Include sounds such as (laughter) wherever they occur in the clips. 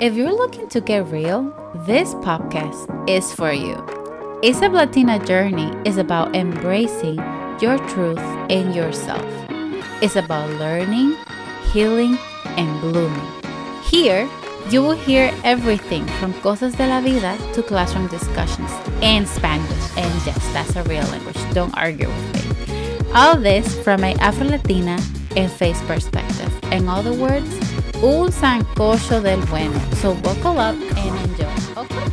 If you're looking to get real, this podcast is for you. ASAP Latina Journey is about embracing your truth in yourself. It's about learning, healing, and blooming. Here, you will hear everything from cosas de la vida to classroom discussions and Spanish. And yes, that's a real language. Don't argue with me. All this from an Afro Latina and face perspective. In other words, un sancocho del bueno. So buckle up and enjoy. Okay.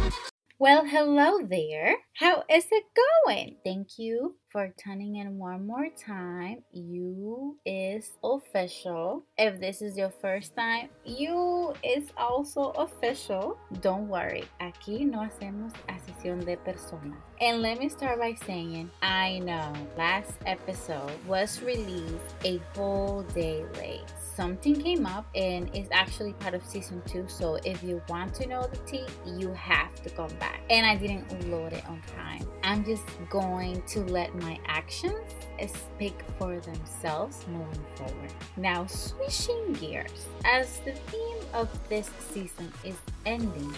Well, hello there. How is it going? Thank you for tuning in one more time. You is official. If this is your first time, you is also official. Don't worry, aquí no hacemos asesión de persona. And let me start by saying, I know last episode was released a whole day late something came up and it's actually part of season two. So if you want to know the tea, you have to come back. And I didn't load it on I'm just going to let my actions speak for themselves moving forward. Now, switching gears, as the theme of this season is ending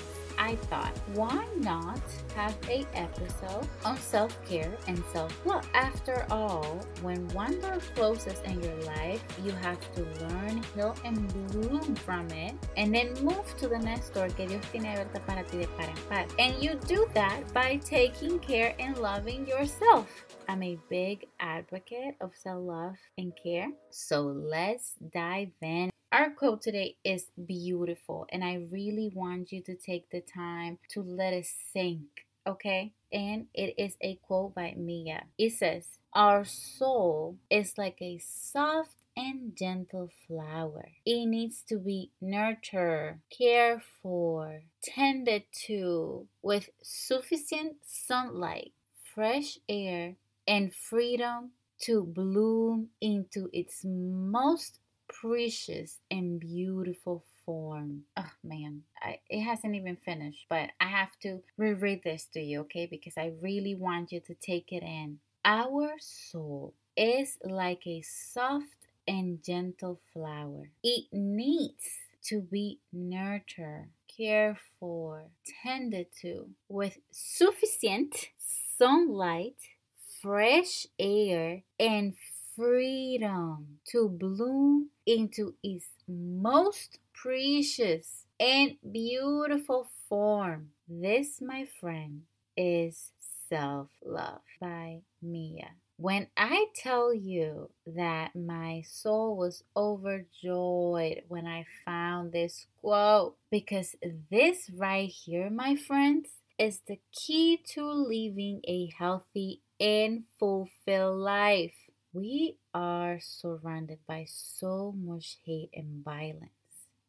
I thought, why not have a episode on self-care and self-love? After all, when one door closes in your life, you have to learn, heal, and bloom from it, and then move to the next door que Dios tiene abierta para ti de par en par. And you do that by taking care and loving yourself. I'm a big advocate of self love and care. So let's dive in. Our quote today is beautiful, and I really want you to take the time to let it sink, okay? And it is a quote by Mia. It says, Our soul is like a soft and gentle flower. It needs to be nurtured, cared for, tended to with sufficient sunlight, fresh air, and freedom to bloom into its most precious and beautiful form. Oh man, I, it hasn't even finished, but I have to reread this to you, okay? Because I really want you to take it in. Our soul is like a soft and gentle flower. It needs to be nurtured, cared for, tended to with sufficient sunlight, fresh air, and freedom to bloom into its most precious and beautiful form. This, my friend, is self love by Mia. When I tell you that my soul was overjoyed when I found this quote, because this right here, my friends, is the key to living a healthy and fulfilled life. We are surrounded by so much hate and violence.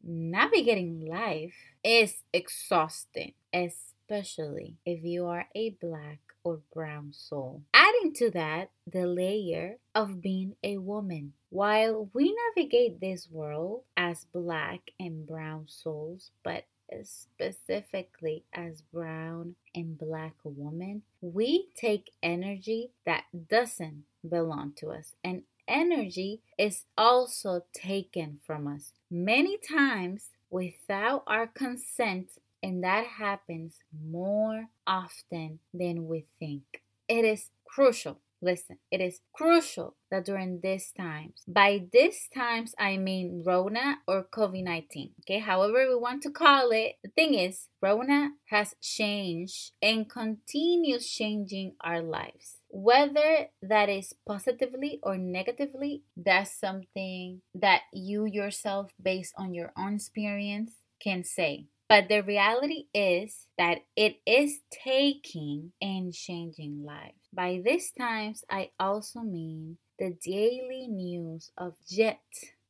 Navigating life is exhausting, especially if you are a black or brown soul. Adding to that, the layer of being a woman. While we navigate this world as black and brown souls, but specifically as brown and black women, we take energy that doesn't belong to us. And energy is also taken from us many times without our consent, and that happens more often than we think. It is crucial Listen, it is crucial that during these times, by these times I mean Rona or COVID 19, okay, however we want to call it, the thing is, Rona has changed and continues changing our lives. Whether that is positively or negatively, that's something that you yourself, based on your own experience, can say. But the reality is that it is taking and changing lives. By these times, I also mean the daily news of yet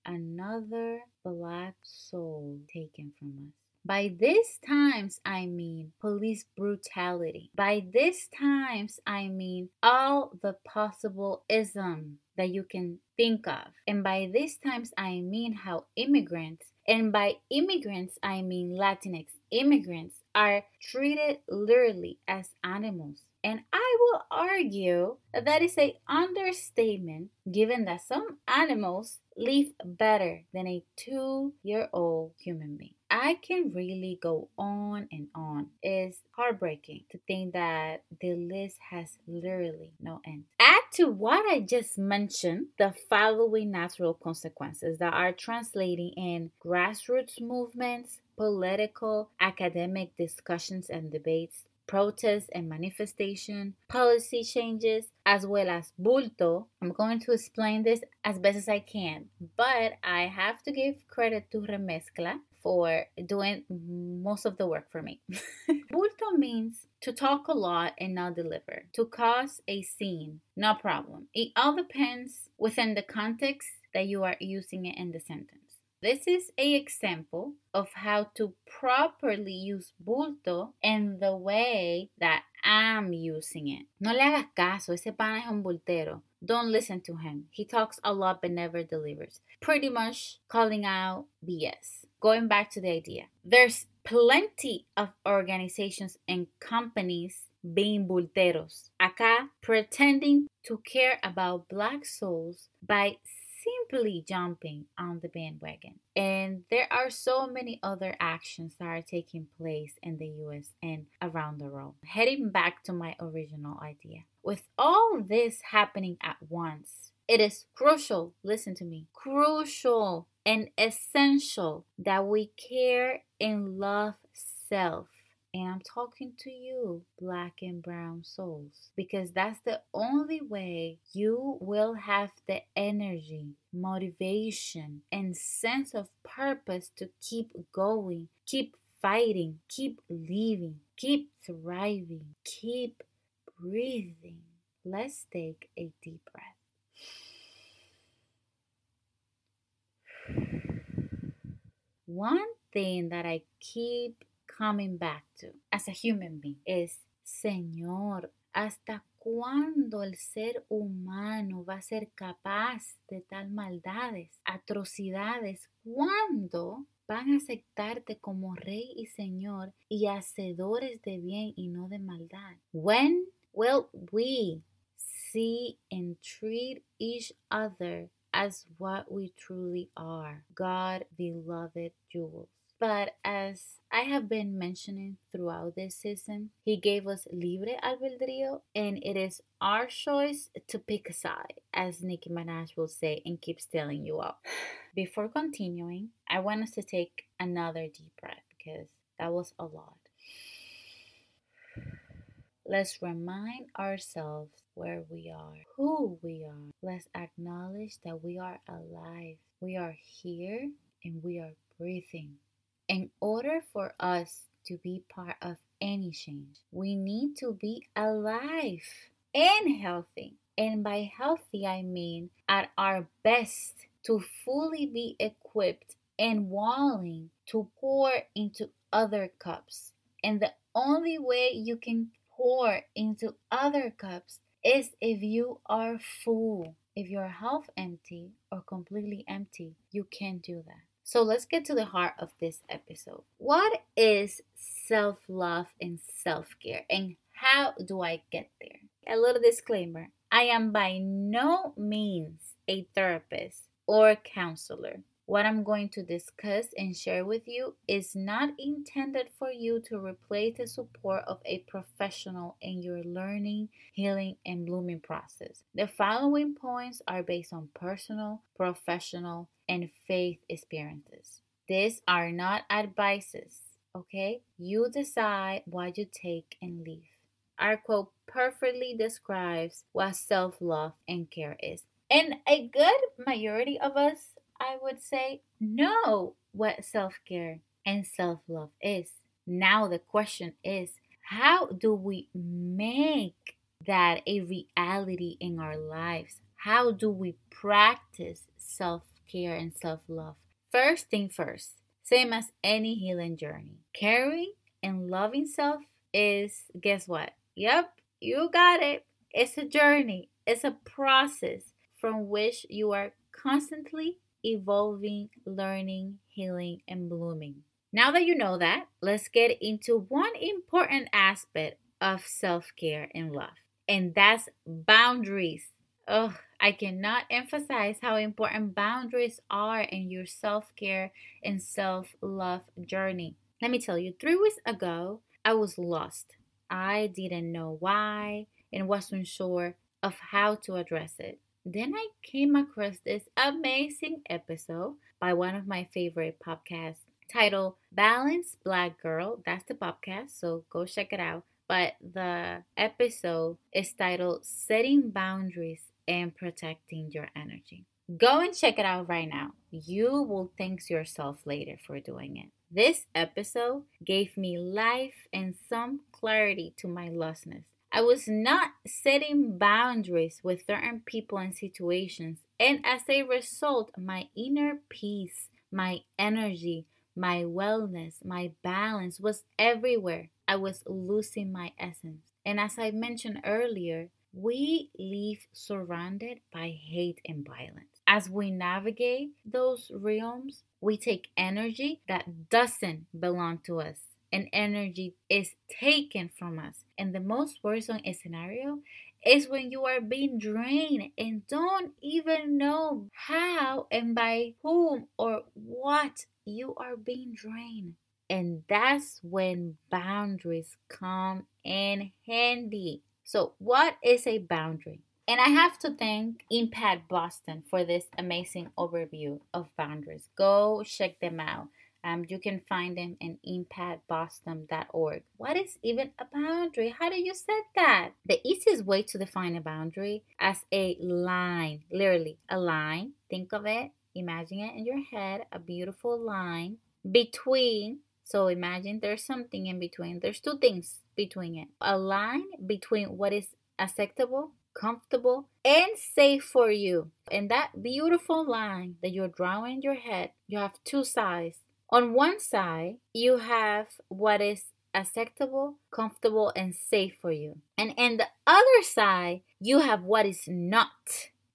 another black soul taken from us. By these times, I mean police brutality. By these times, I mean all the possible ism that you can think of. And by these times, I mean how immigrants, and by immigrants, I mean Latinx immigrants, are treated literally as animals. And I will argue that that is a understatement given that some animals live better than a two year old human being. I can really go on and on. It's heartbreaking to think that the list has literally no end. Add to what I just mentioned the following natural consequences that are translating in grassroots movements, political, academic discussions and debates, protests and manifestation, policy changes, as well as bulto. I'm going to explain this as best as I can, but I have to give credit to Remezcla for doing most of the work for me. (laughs) bulto means to talk a lot and not deliver, to cause a scene, no problem. It all depends within the context that you are using it in the sentence. This is a example of how to properly use bulto in the way that I'm using it. No le hagas caso, ese pana es un bultero. Don't listen to him. He talks a lot but never delivers. Pretty much calling out BS. Going back to the idea, there's plenty of organizations and companies being bulteros. Acá, pretending to care about black souls by simply jumping on the bandwagon. And there are so many other actions that are taking place in the US and around the world. Heading back to my original idea. With all this happening at once, it is crucial, listen to me, crucial and essential that we care and love self and I'm talking to you, black and brown souls, because that's the only way you will have the energy, motivation, and sense of purpose to keep going, keep fighting, keep living, keep thriving, keep breathing. Let's take a deep breath. (sighs) One thing that I keep coming back to as a human being is, Señor, ¿hasta cuándo el ser humano va a ser capaz de tal maldades, atrocidades? ¿Cuándo van a aceptarte como Rey y Señor y hacedores de bien y no de maldad? When will we see and treat each other as what we truly are, God beloved jewels? But as I have been mentioning throughout this season, he gave us libre albedrío, and it is our choice to pick a side, as Nicki Minaj will say and keeps telling you all. (sighs) Before continuing, I want us to take another deep breath because that was a lot. Let's remind ourselves where we are, who we are. Let's acknowledge that we are alive. We are here and we are breathing. In order for us to be part of any change, we need to be alive and healthy. And by healthy, I mean at our best to fully be equipped and willing to pour into other cups. And the only way you can pour into other cups is if you are full. If you're half empty or completely empty, you can't do that. So let's get to the heart of this episode. What is self love and self care, and how do I get there? A little disclaimer I am by no means a therapist or counselor. What I'm going to discuss and share with you is not intended for you to replace the support of a professional in your learning, healing, and blooming process. The following points are based on personal, professional, and faith experiences. These are not advices, okay? You decide what you take and leave. Our quote perfectly describes what self love and care is. And a good majority of us, I would say, know what self care and self love is. Now, the question is how do we make that a reality in our lives? How do we practice self care, and self love. First thing first, same as any healing journey, caring and loving self is guess what? Yep, you got it. It's a journey, it's a process from which you are constantly evolving, learning, healing, and blooming. Now that you know that, let's get into one important aspect of self care and love, and that's boundaries. Oh, I cannot emphasize how important boundaries are in your self care and self love journey. Let me tell you, three weeks ago, I was lost. I didn't know why and wasn't sure of how to address it. Then I came across this amazing episode by one of my favorite podcasts titled Balanced Black Girl. That's the podcast, so go check it out. But the episode is titled Setting Boundaries and protecting your energy. Go and check it out right now. You will thank yourself later for doing it. This episode gave me life and some clarity to my lostness. I was not setting boundaries with certain people and situations, and as a result, my inner peace, my energy, my wellness, my balance was everywhere. I was losing my essence. And as I mentioned earlier, we live surrounded by hate and violence. As we navigate those realms, we take energy that doesn't belong to us and energy is taken from us. And the most worrisome scenario is when you are being drained and don't even know how and by whom or what you are being drained. And that's when boundaries come in handy. So, what is a boundary? And I have to thank Impact Boston for this amazing overview of boundaries. Go check them out. Um, you can find them in impactboston.org. What is even a boundary? How do you set that? The easiest way to define a boundary as a line, literally a line. Think of it, imagine it in your head, a beautiful line between. So imagine there's something in between. There's two things between it. A line between what is acceptable, comfortable, and safe for you. And that beautiful line that you're drawing in your head, you have two sides. On one side, you have what is acceptable, comfortable, and safe for you. And in the other side, you have what is not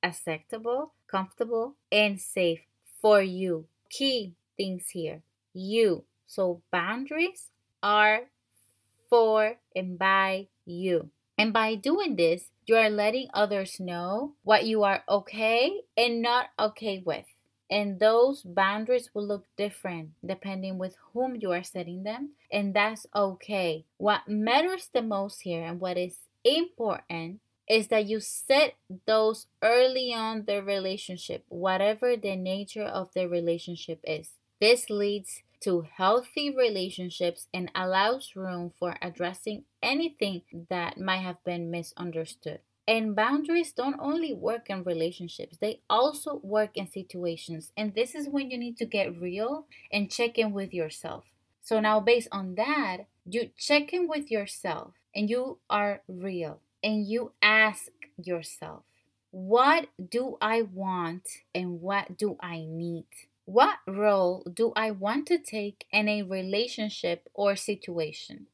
acceptable, comfortable, and safe for you. Key things here. You. So boundaries are for and by you. And by doing this, you are letting others know what you are okay and not okay with. And those boundaries will look different depending with whom you are setting them, and that's okay. What matters the most here and what is important is that you set those early on the relationship, whatever the nature of the relationship is. This leads to healthy relationships and allows room for addressing anything that might have been misunderstood. And boundaries don't only work in relationships, they also work in situations. And this is when you need to get real and check in with yourself. So, now based on that, you check in with yourself and you are real and you ask yourself, what do I want and what do I need? What role do I want to take in a relationship or situation?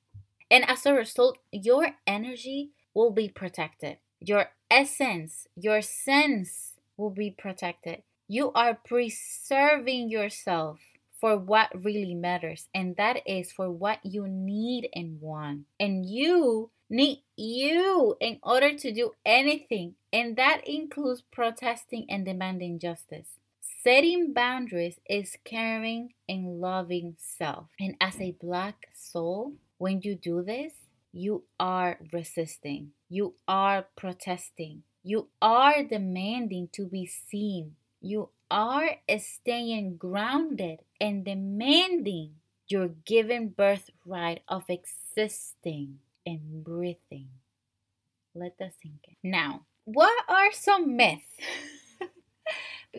And as a result, your energy will be protected. Your essence, your sense will be protected. You are preserving yourself for what really matters, and that is for what you need and want. And you need you in order to do anything, and that includes protesting and demanding justice. Setting boundaries is caring and loving self. And as a black soul, when you do this, you are resisting, you are protesting, you are demanding to be seen, you are staying grounded and demanding your given birthright of existing and breathing. Let that sink in. Now, what are some myths?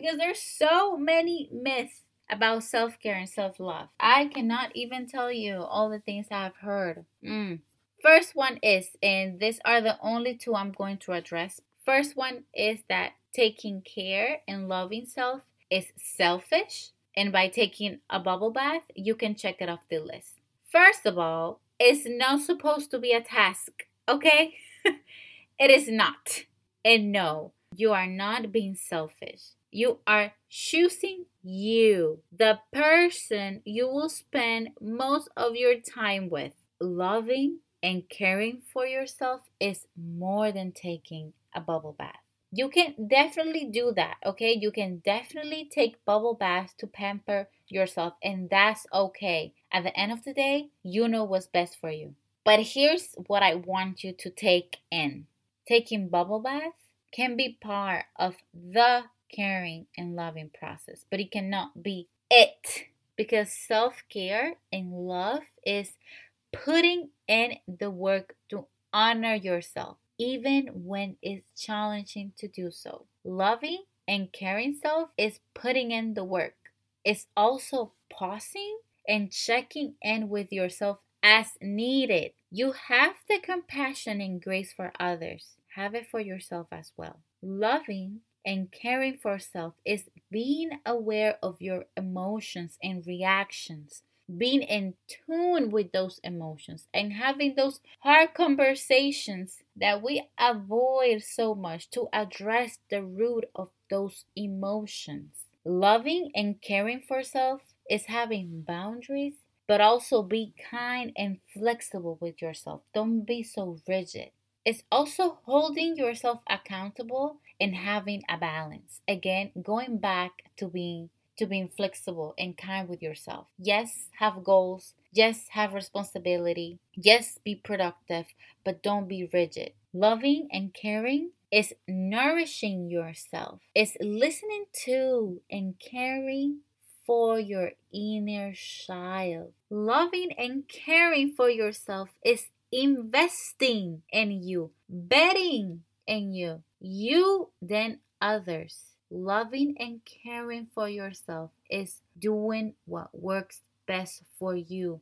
Because there's so many myths about self care and self love. I cannot even tell you all the things I've heard. Mm. First one is, and these are the only two I'm going to address. First one is that taking care and loving self is selfish, and by taking a bubble bath, you can check it off the list. First of all, it's not supposed to be a task, okay? (laughs) it is not. And no, you are not being selfish. You are choosing you, the person you will spend most of your time with. Loving and caring for yourself is more than taking a bubble bath. You can definitely do that, okay? You can definitely take bubble baths to pamper yourself, and that's okay. At the end of the day, you know what's best for you. But here's what I want you to take in taking bubble baths can be part of the caring and loving process, but it cannot be it because self care and love is putting in the work to honor yourself, even when it's challenging to do so. Loving and caring self is putting in the work. It's also pausing and checking in with yourself as needed. You have the compassion and grace for others. Have it for yourself as well. Loving and caring for self is being aware of your emotions and reactions, being in tune with those emotions, and having those hard conversations that we avoid so much to address the root of those emotions. Loving and caring for self is having boundaries, but also be kind and flexible with yourself. Don't be so rigid. It's also holding yourself accountable and having a balance. Again, going back to being to being flexible and kind with yourself. Yes, have goals. Yes, have responsibility. Yes, be productive, but don't be rigid. Loving and caring is nourishing yourself. It's listening to and caring for your inner child. Loving and caring for yourself is investing in you, betting in you. You, then others. Loving and caring for yourself is doing what works best for you.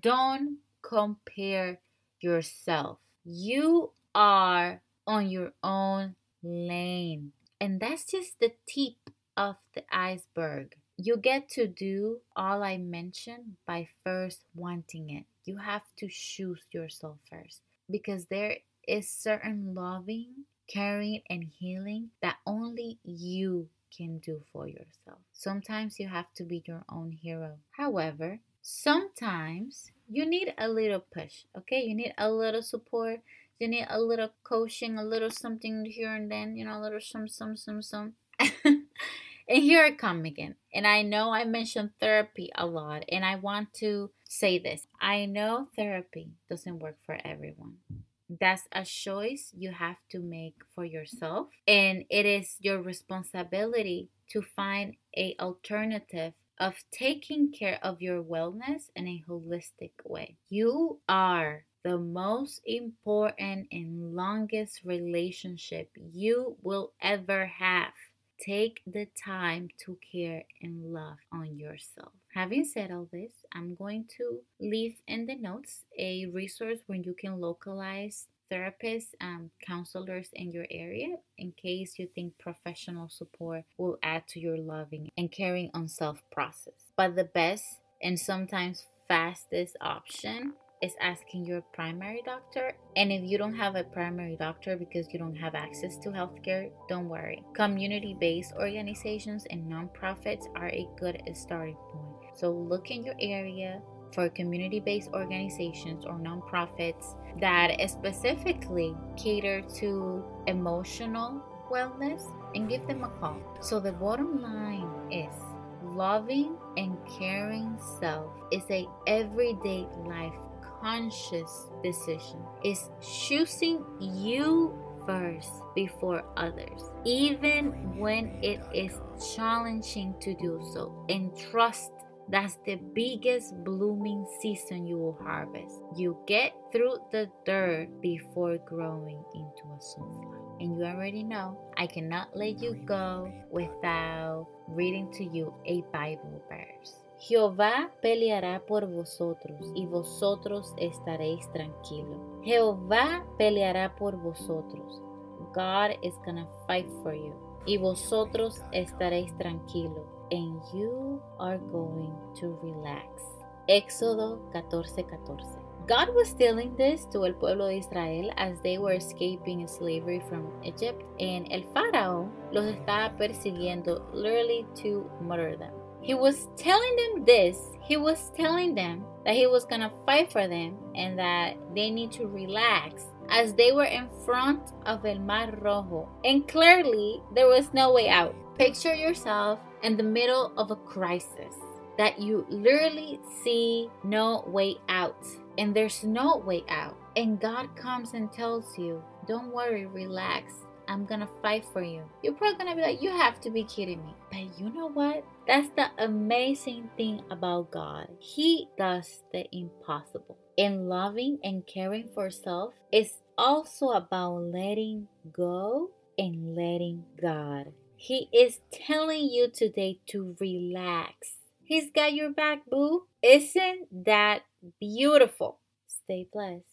Don't compare yourself. You are on your own lane. And that's just the tip of the iceberg. You get to do all I mentioned by first wanting it. You have to choose yourself first because there is certain loving, caring, and healing that only you can do for yourself. Sometimes you have to be your own hero. However, sometimes you need a little push, okay? You need a little support. You need a little coaching, a little something here and then, you know, a little some, some, some, some. (laughs) and here I come again. And I know I mentioned therapy a lot, and I want to say this I know therapy doesn't work for everyone. That's a choice you have to make for yourself, and it is your responsibility to find a alternative of taking care of your wellness in a holistic way. You are the most important and longest relationship you will ever have. Take the time to care and love on yourself. Having said all this, I'm going to leave in the notes a resource where you can localize therapists and counselors in your area in case you think professional support will add to your loving and caring on self process. But the best and sometimes fastest option is asking your primary doctor. And if you don't have a primary doctor because you don't have access to healthcare, don't worry. Community based organizations and nonprofits are a good starting point. So look in your area for community based organizations or nonprofits that specifically cater to emotional wellness and give them a call. So the bottom line is loving and caring self is a everyday life conscious decision. It's choosing you first before others, even when it is challenging to do so, and trust that's the biggest blooming season you will harvest. You get through the dirt before growing into a sunflower. And you already know, I cannot let you go without reading to you a Bible verse. Jehová peleará por vosotros y vosotros estaréis tranquilos. Jehová peleará por vosotros. God is gonna fight for you. Y vosotros estaréis tranquilos and you are going to relax. Éxodo 14:14. God was telling this to el pueblo de Israel as they were escaping slavery from Egypt, and el faraón los estaba persiguiendo literally to murder them. He was telling them this, he was telling them that he was going to fight for them and that they need to relax as they were in front of El Mar Rojo, and clearly there was no way out. Picture yourself in the middle of a crisis that you literally see no way out, and there's no way out. And God comes and tells you, Don't worry, relax. I'm gonna fight for you. You're probably gonna be like, You have to be kidding me. But you know what? That's the amazing thing about God. He does the impossible. And loving and caring for self is also about letting go and letting God. He is telling you today to relax. He's got your back, boo. Isn't that beautiful? Stay blessed.